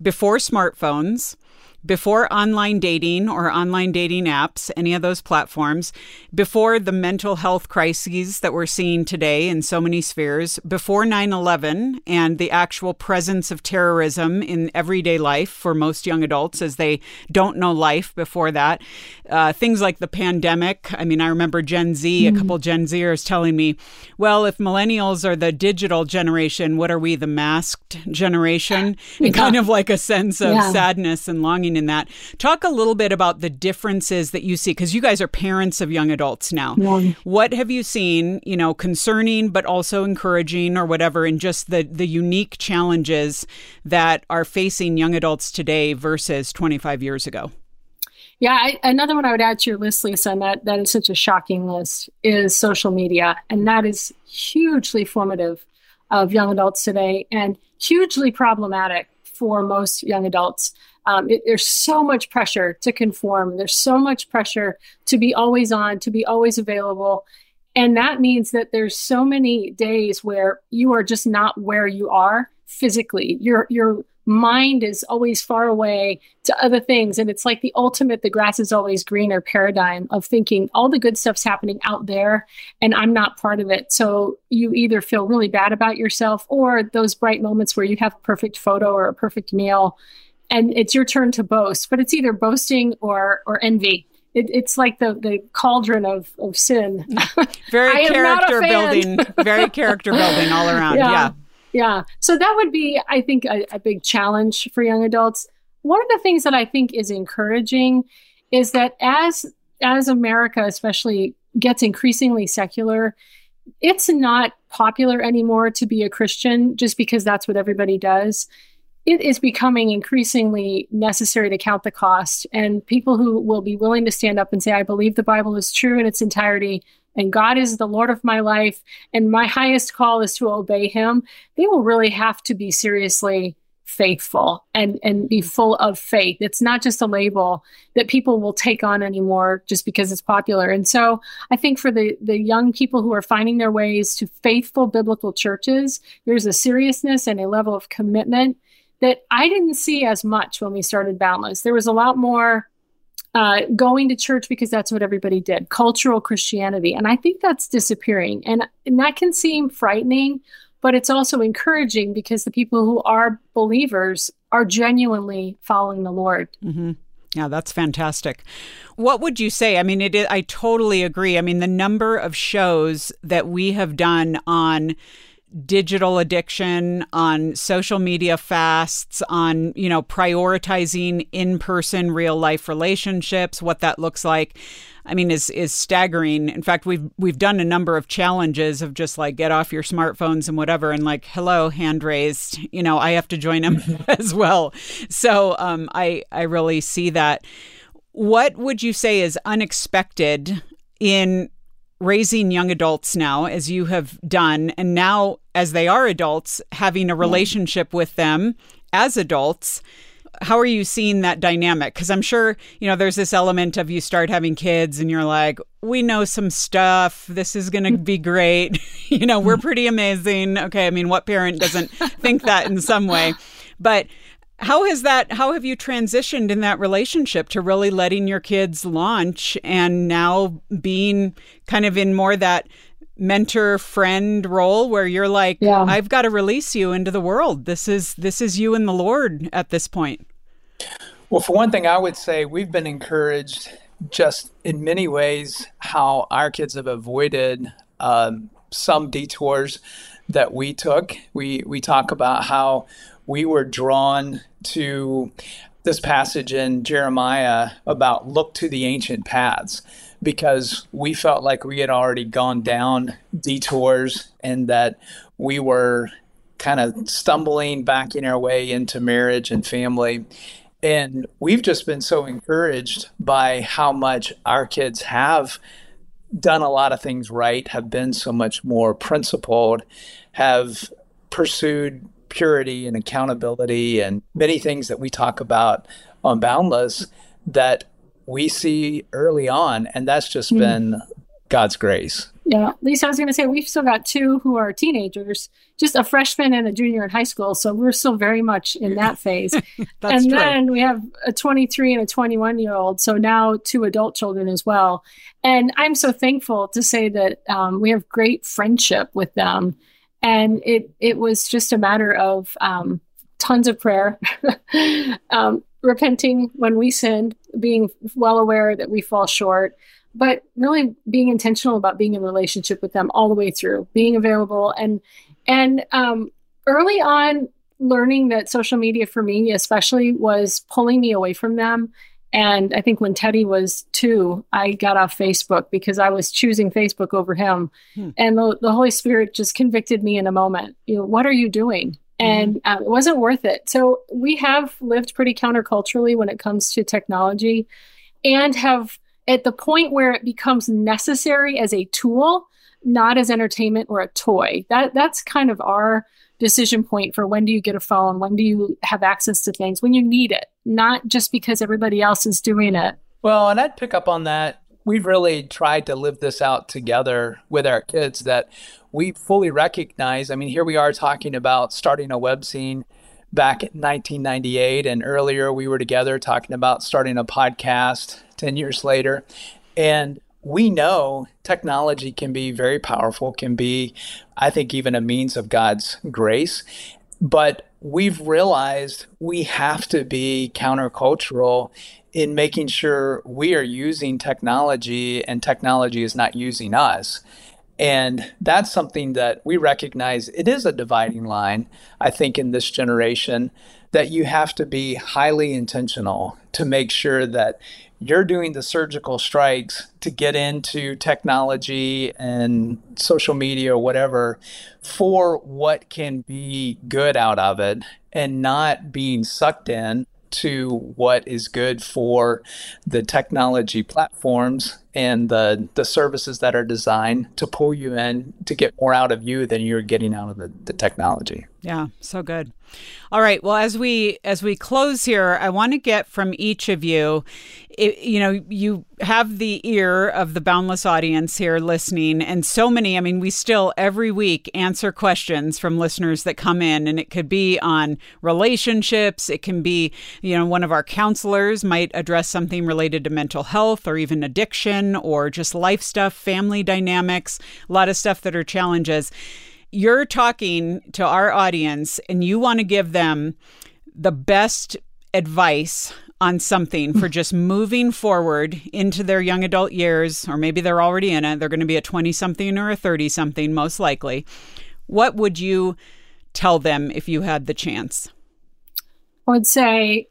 before smartphones before online dating or online dating apps, any of those platforms, before the mental health crises that we're seeing today in so many spheres, before 9 11 and the actual presence of terrorism in everyday life for most young adults as they don't know life before that. Uh, things like the pandemic. I mean, I remember Gen Z, mm-hmm. a couple Gen Zers telling me, well, if millennials are the digital generation, what are we, the masked generation? And <laughs> kind of like a sense of yeah. sadness and longing in that. Talk a little bit about the differences that you see, because you guys are parents of young adults now. Yeah. What have you seen, you know, concerning but also encouraging or whatever, in just the, the unique challenges that are facing young adults today versus 25 years ago? Yeah, I, another one I would add to your list, Lisa, and that, that is such a shocking list, is social media. And that is hugely formative of young adults today and hugely problematic for most young adults. Um, it, there's so much pressure to conform. There's so much pressure to be always on, to be always available. And that means that there's so many days where you are just not where you are physically. Your your mind is always far away to other things. And it's like the ultimate, the grass is always greener paradigm of thinking all the good stuff's happening out there and I'm not part of it. So you either feel really bad about yourself or those bright moments where you have a perfect photo or a perfect meal and it's your turn to boast, but it's either boasting or or envy. It, it's like the the cauldron of of sin. Very <laughs> character building, very character building all around. <laughs> Yeah. yeah. Yeah. So that would be, I think, a, a big challenge for young adults. One of the things that I think is encouraging is that as as America, especially, gets increasingly secular, it's not popular anymore to be a Christian just because that's what everybody does it is becoming increasingly necessary to count the cost. And people who will be willing to stand up and say, I believe the Bible is true in its entirety, and God is the Lord of my life, and my highest call is to obey Him, they will really have to be seriously faithful and and be full of faith. It's not just a label that people will take on anymore just because it's popular. And so I think for the the young people who are finding their ways to faithful biblical churches, there's a seriousness and a level of commitment that I didn't see as much when we started Boundless. There was a lot more uh, going to church because that's what everybody did, cultural Christianity. And I think that's disappearing. And, and that can seem frightening, but it's also encouraging because the people who are believers are genuinely following the Lord. Mm-hmm. Yeah, that's fantastic. What would you say? I mean, it I totally agree. I mean, the number of shows that we have done on digital addiction, on social media fasts, on, you know, prioritizing in-person real life relationships, what that looks like. I mean, is is staggering. In fact, we've we've done a number of challenges of just like get off your smartphones and whatever, and like hello, hand raised. You know, I have to join them <laughs> as well. So um, I I really see that. What would you say is unexpected in raising young adults now, as you have done, and now as they are adults, having a relationship with them as adults. How are you seeing that dynamic? Because I'm sure, you know, there's this element of you start having kids and you're like, we know some stuff. This is going <laughs> to be great. <laughs> you know, we're pretty amazing. Okay. I mean, what parent doesn't think that in some way? But how has that how have you transitioned in that relationship to really letting your kids launch and now being kind of in more that mentor friend role where you're like yeah. I've got to release you into the world. This is this is you and the Lord at this point. Well, for one thing I would say we've been encouraged just in many ways how our kids have avoided um, some detours that we took. We we talk about how we were drawn to this passage in Jeremiah about look to the ancient paths because we felt like we had already gone down detours and that we were kind of stumbling backing our way into marriage and family. And we've just been so encouraged by how much our kids have done a lot of things right, have been so much more principled, have pursued purity and accountability and many things that we talk about on Boundless that we see early on. And that's just mm. been God's grace. Yeah. Lisa, I was going to say, we've still got two who are teenagers, just a freshman and a junior in high school. So we're still very much in that <laughs> phase. and true. then we have a 23 and a 21 year old. So now two adult children as well. And I'm so thankful to say that um, we have great friendship with them and it it was just a matter of um, tons of prayer, <laughs> um, repenting when we sinned, being well aware that we fall short, but really being intentional about being in relationship with them all the way through, being available, and and um, early on learning that social media for me especially was pulling me away from them and I think when Teddy was two, I got off Facebook because I was choosing Facebook over him. Hmm. And the, the, Holy Spirit just convicted me in a moment. You know, what are you doing? And mm-hmm. uh, it wasn't worth it. So we have lived pretty counterculturally when it comes to technology and have at the point where it becomes necessary as a tool, not as entertainment or a toy. That that's kind of our decision point for when do you get a phone, when do you have access to things, when you need it, not just because everybody else is doing it. Well, and I'd pick up on that. We've really tried to live this out together with our kids that we fully recognize. I mean, here we are talking about starting a webzine back in 1998 and earlier we were together talking about starting a podcast 10 years later and we know technology can be very powerful can be i think even a means of god's grace. But we've realized we have to be countercultural in making sure we are using technology and technology is not using us. And that's something that we recognize it is a dividing line, I think, in this generation, that you have to be highly intentional to make sure that you're doing the surgical strikes to get into technology and social media or whatever for what can be good out of it and not being sucked in to what is good for the technology platforms and the the services that are designed to pull you in to get more out of you than you're getting out of the, the technology. Yeah, so good. All right. Well, as we as we close here, I want to get from each of you. It, you know, you have the ear of the boundless audience here listening, and so many. I mean, we still every week answer questions from listeners that come in, and it could be on relationships. It can be, you know, one of our counselors might address something related to mental health or even addiction or just life stuff, family dynamics, a lot of stuff that are challenges you're talking to our audience and you want to give them the best advice on something for <laughs> just moving forward into their young adult years, or maybe they're already in it, they're going to be a 20 something or a 30 something, most likely. What would you tell them if you had the chance? I would say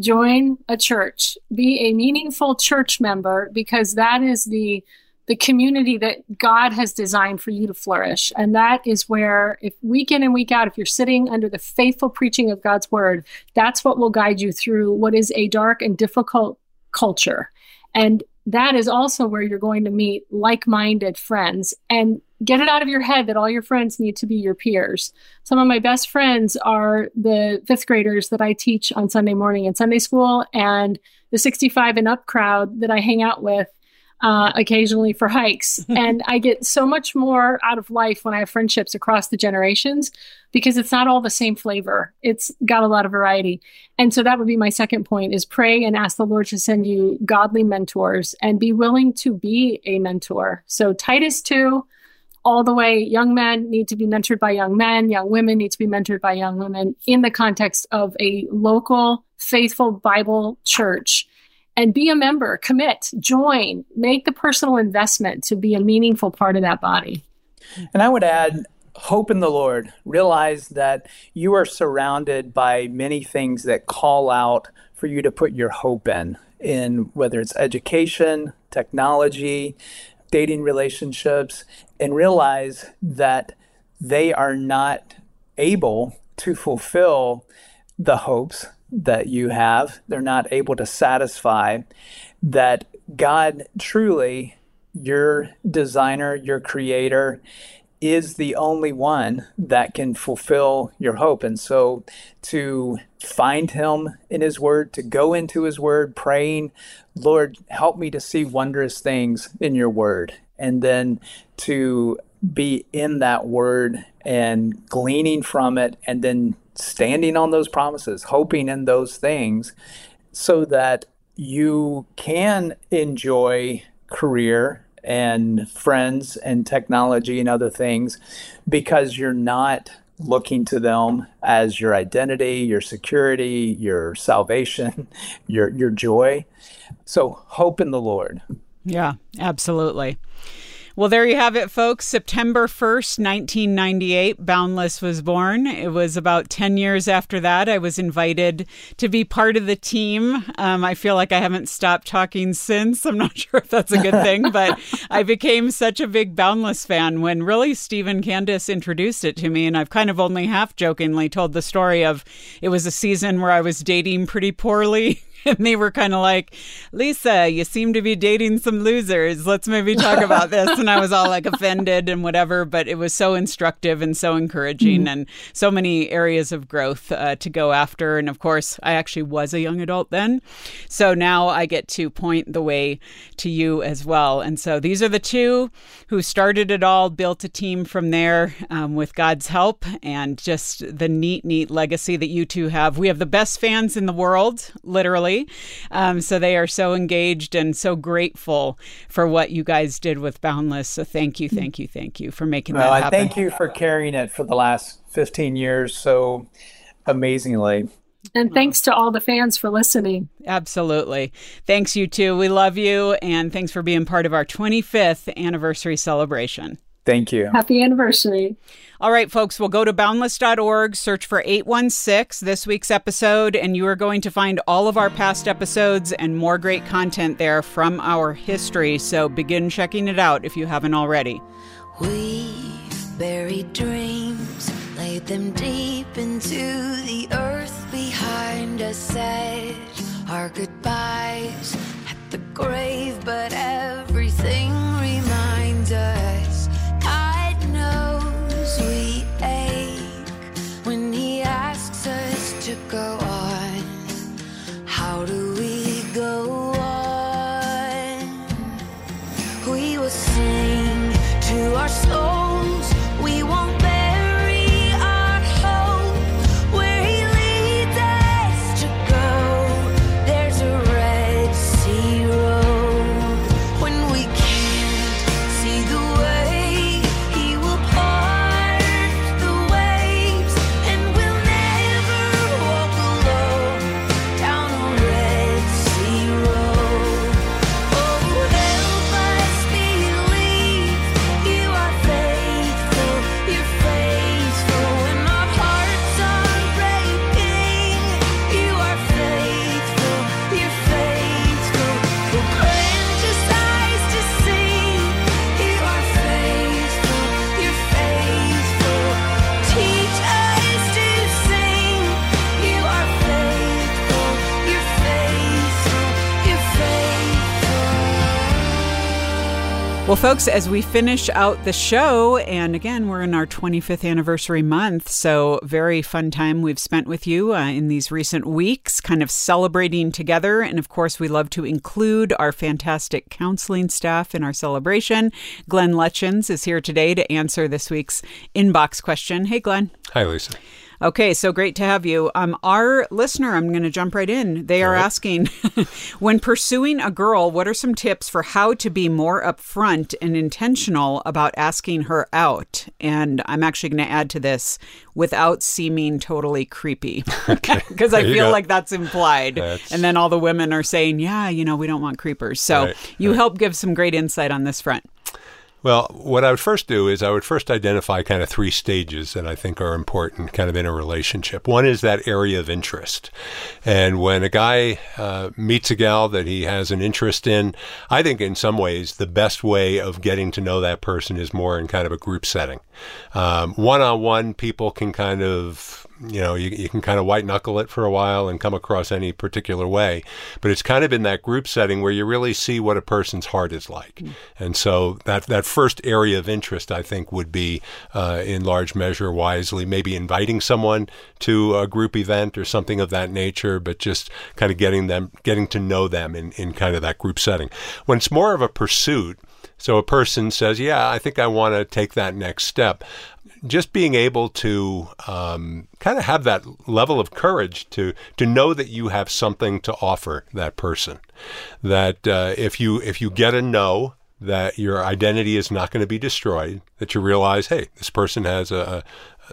join a church, be a meaningful church member, because that is the the community that God has designed for you to flourish. And that is where, if week in and week out, if you're sitting under the faithful preaching of God's word, that's what will guide you through what is a dark and difficult culture. And that is also where you're going to meet like minded friends and get it out of your head that all your friends need to be your peers. Some of my best friends are the fifth graders that I teach on Sunday morning in Sunday school and the 65 and up crowd that I hang out with uh, occasionally for hikes. <laughs> and I get so much more out of life when I have friendships across the generations because it's not all the same flavor. It's got a lot of variety. And so that would be my second point is pray and ask the Lord to send you godly mentors and be willing to be a mentor. So Titus 2 all the way young men need to be mentored by young men, young women need to be mentored by young women in the context of a local faithful Bible church and be a member, commit, join, make the personal investment to be a meaningful part of that body. And I would add, hope in the Lord. Realize that you are surrounded by many things that call out for you to put your hope in, in whether it's education, technology, dating relationships, and realize that they are not able to fulfill the hopes that you have, they're not able to satisfy, that God truly, your designer, your creator, is the only one that can fulfill your hope. And so to find him in his word, to go into his word, praying, Lord, help me to see wondrous things in your word. And then to be in that word and gleaning from it and then standing on those promises, hoping in those things so that you can enjoy career and friends and technology and other things because you're not looking to them as your identity, your security, your salvation, <laughs> your your joy. So hope in the Lord. Yeah, absolutely. Well, there you have it, folks. September 1st, 1998, Boundless was born. It was about 10 years after that. I was invited to be part of the team. Um, I feel like I haven't stopped talking since. I'm not <laughs> sure if that's a good thing, but <laughs> I became such a big Boundless fan when really Stephen Candice introduced it to me. And I've kind of only half jokingly told the story of it was a season where I was dating pretty poorly <laughs> <laughs> and they were kind of like, Lisa, you seem to be dating some losers. Let's maybe talk <laughs> about this. And I was all like offended and whatever, but it was so instructive and so encouraging and so many areas of growth uh, to go after. And of course, I actually was a young adult then. So now I get to point the way to you as well. And so these are the two who started it all, built a team from there um, with God's help, and just the neat, neat legacy that you two have. We have the best fans in the world, literally. Um, so they are so engaged and so grateful for what you guys did with Boundless. So thank you, thank you, thank you for making Well, that happen. thank you for carrying it for the last 15 years so amazingly. And thanks to all the fans for listening. Absolutely. Thanks, you too. We love you. And thanks for being part of our 25th anniversary celebration. Thank you. Happy anniversary. All right, folks, we'll go to boundless.org, search for 816, this week's episode, and you are going to find all of our past episodes and more great content there from our history. So begin checking it out if you haven't already. We've buried dreams, laid them deep into the earth behind us, said our goodbyes at the grave, but everything reminds us. Go on? We will sing to our souls. Folks, as we finish out the show, and again, we're in our 25th anniversary month, so very fun time we've spent with you uh, in these recent weeks, kind of celebrating together. And of course, we love to include our fantastic counseling staff in our celebration. Glenn Lutjens is here today to answer this week's inbox question. Hey, Glenn. Hi, Lisa. Okay, so great to have you. Um, our listener, I'm going to jump right in. They are asking, <laughs> when pursuing a girl, what are some tips for how to be more upfront and intentional about asking her out? And I'm actually going to add to this without seeming totally creepy, <laughs> because <laughs> I feel go. like that's implied. That's- And then all the women are saying, yeah, you know, we don't want creepers. So Right, you help give some great insight on this front. Well, what I would first do is I would first identify kind of three stages that I think are important kind of in a relationship. One is that area of interest. And when a guy uh, meets a gal that he has an interest in, I think in some ways the best way of getting to know that person is more in kind of a group setting. One on one, people can kind of you know, you, you can kind of white knuckle it for a while and come across any particular way. But it's kind of in that group setting where you really see what a person's heart is like. And so that, that first area of interest, I think, would be uh, in large measure wisely, maybe inviting someone to a group event or something of that nature, but just kind of getting them, getting to know them in, in kind of that group setting. When it's more of a pursuit, so a person says, Yeah, I think I want to take that next step. Just being able to um, kind of have that level of courage to to know that you have something to offer that person. That uh, if you if you get a no, that your identity is not going to be destroyed. That you realize, hey, this person has a, a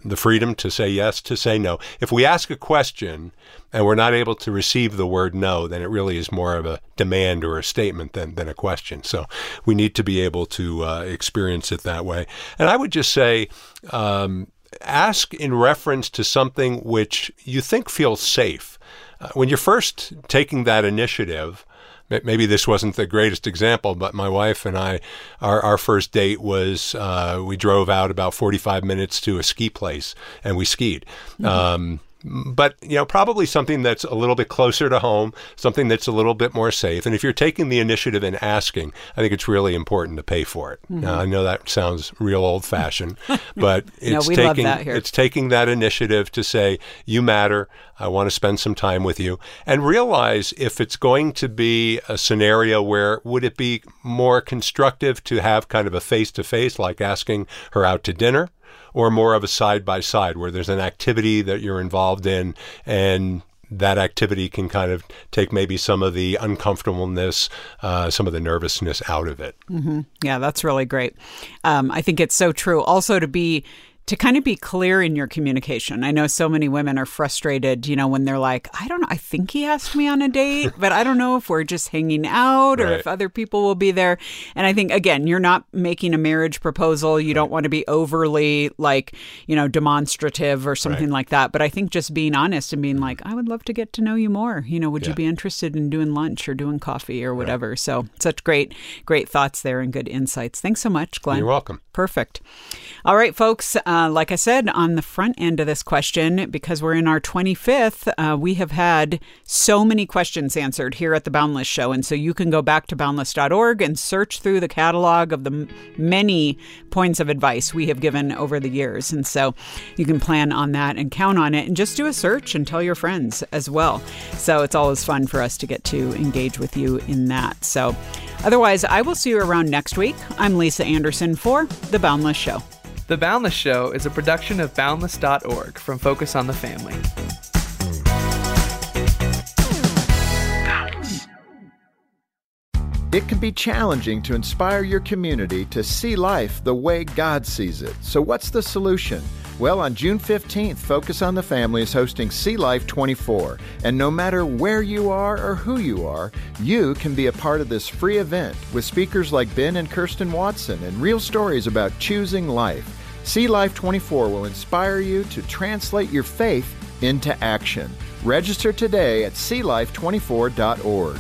the freedom to say yes, to say no. If we ask a question and we're not able to receive the word no, then it really is more of a demand or a statement than, than a question. So we need to be able to uh, experience it that way. And I would just say, um, ask in reference to something which you think feels safe. Uh, when you're first taking that initiative, maybe this wasn't the greatest example, but my wife and I, our, our first date was uh, we drove out about 45 minutes to a ski place and we skied. Um, but you know probably something that's a little bit closer to home something that's a little bit more safe. And if you're taking the initiative in asking i think it's really important to pay for it. Mm-hmm. now, i know that sounds real old fashioned <laughs> but it's love taking it's taking that initiative to say you matter. I want to spend some time with you. And realize if it's going to be a scenario where would it be more constructive to have kind of a face to face like asking her out to dinner or more of a side by side where there's an activity that you're involved in and that activity can kind of take maybe some of the uncomfortableness, uh, some of the nervousness out of it. Yeah, that's really great. Um, I think it's so true. Also, to be to kind of be clear in your communication. I know so many women are frustrated, you know, when they're like, I don't know, I think he asked me on a date, but I don't know if we're just hanging out or Right. if other people will be there. And I think, again, you're not making a marriage proposal. You don't want to be overly like, you know, demonstrative or something like that. But I think just being honest and being mm-hmm. like, I would love to get to know you more. You know, would you be interested in doing lunch or doing coffee or whatever? So, such great, great thoughts there and good insights. Thanks so much, Glenn. You're welcome. Perfect. All right, folks. Uh, like I said, on the front end of this question, because we're in our 25th, uh, we have had so many questions answered here at the Boundless Show. And so you can go back to boundless.org and search through the catalog of the many points of advice we have given over the years. And so you can plan on that and count on it and just do a search and tell your friends as well. So it's always fun for us to get to engage with you in that. So otherwise, I will see you around next week. I'm Lisa Anderson for The Boundless Show. The Boundless Show is a production of Boundless.org from Focus on the Family. It can be challenging to inspire your community to see life the way God sees it. So, what's the solution? Well, on June 15th, Focus on the Family is hosting See Life 24. And no matter where you are or who you are, you can be a part of this free event with speakers like Ben and Kirsten Watson and real stories about choosing life. See Life 24 will inspire you to translate your faith into action. Register today at seelife24.org.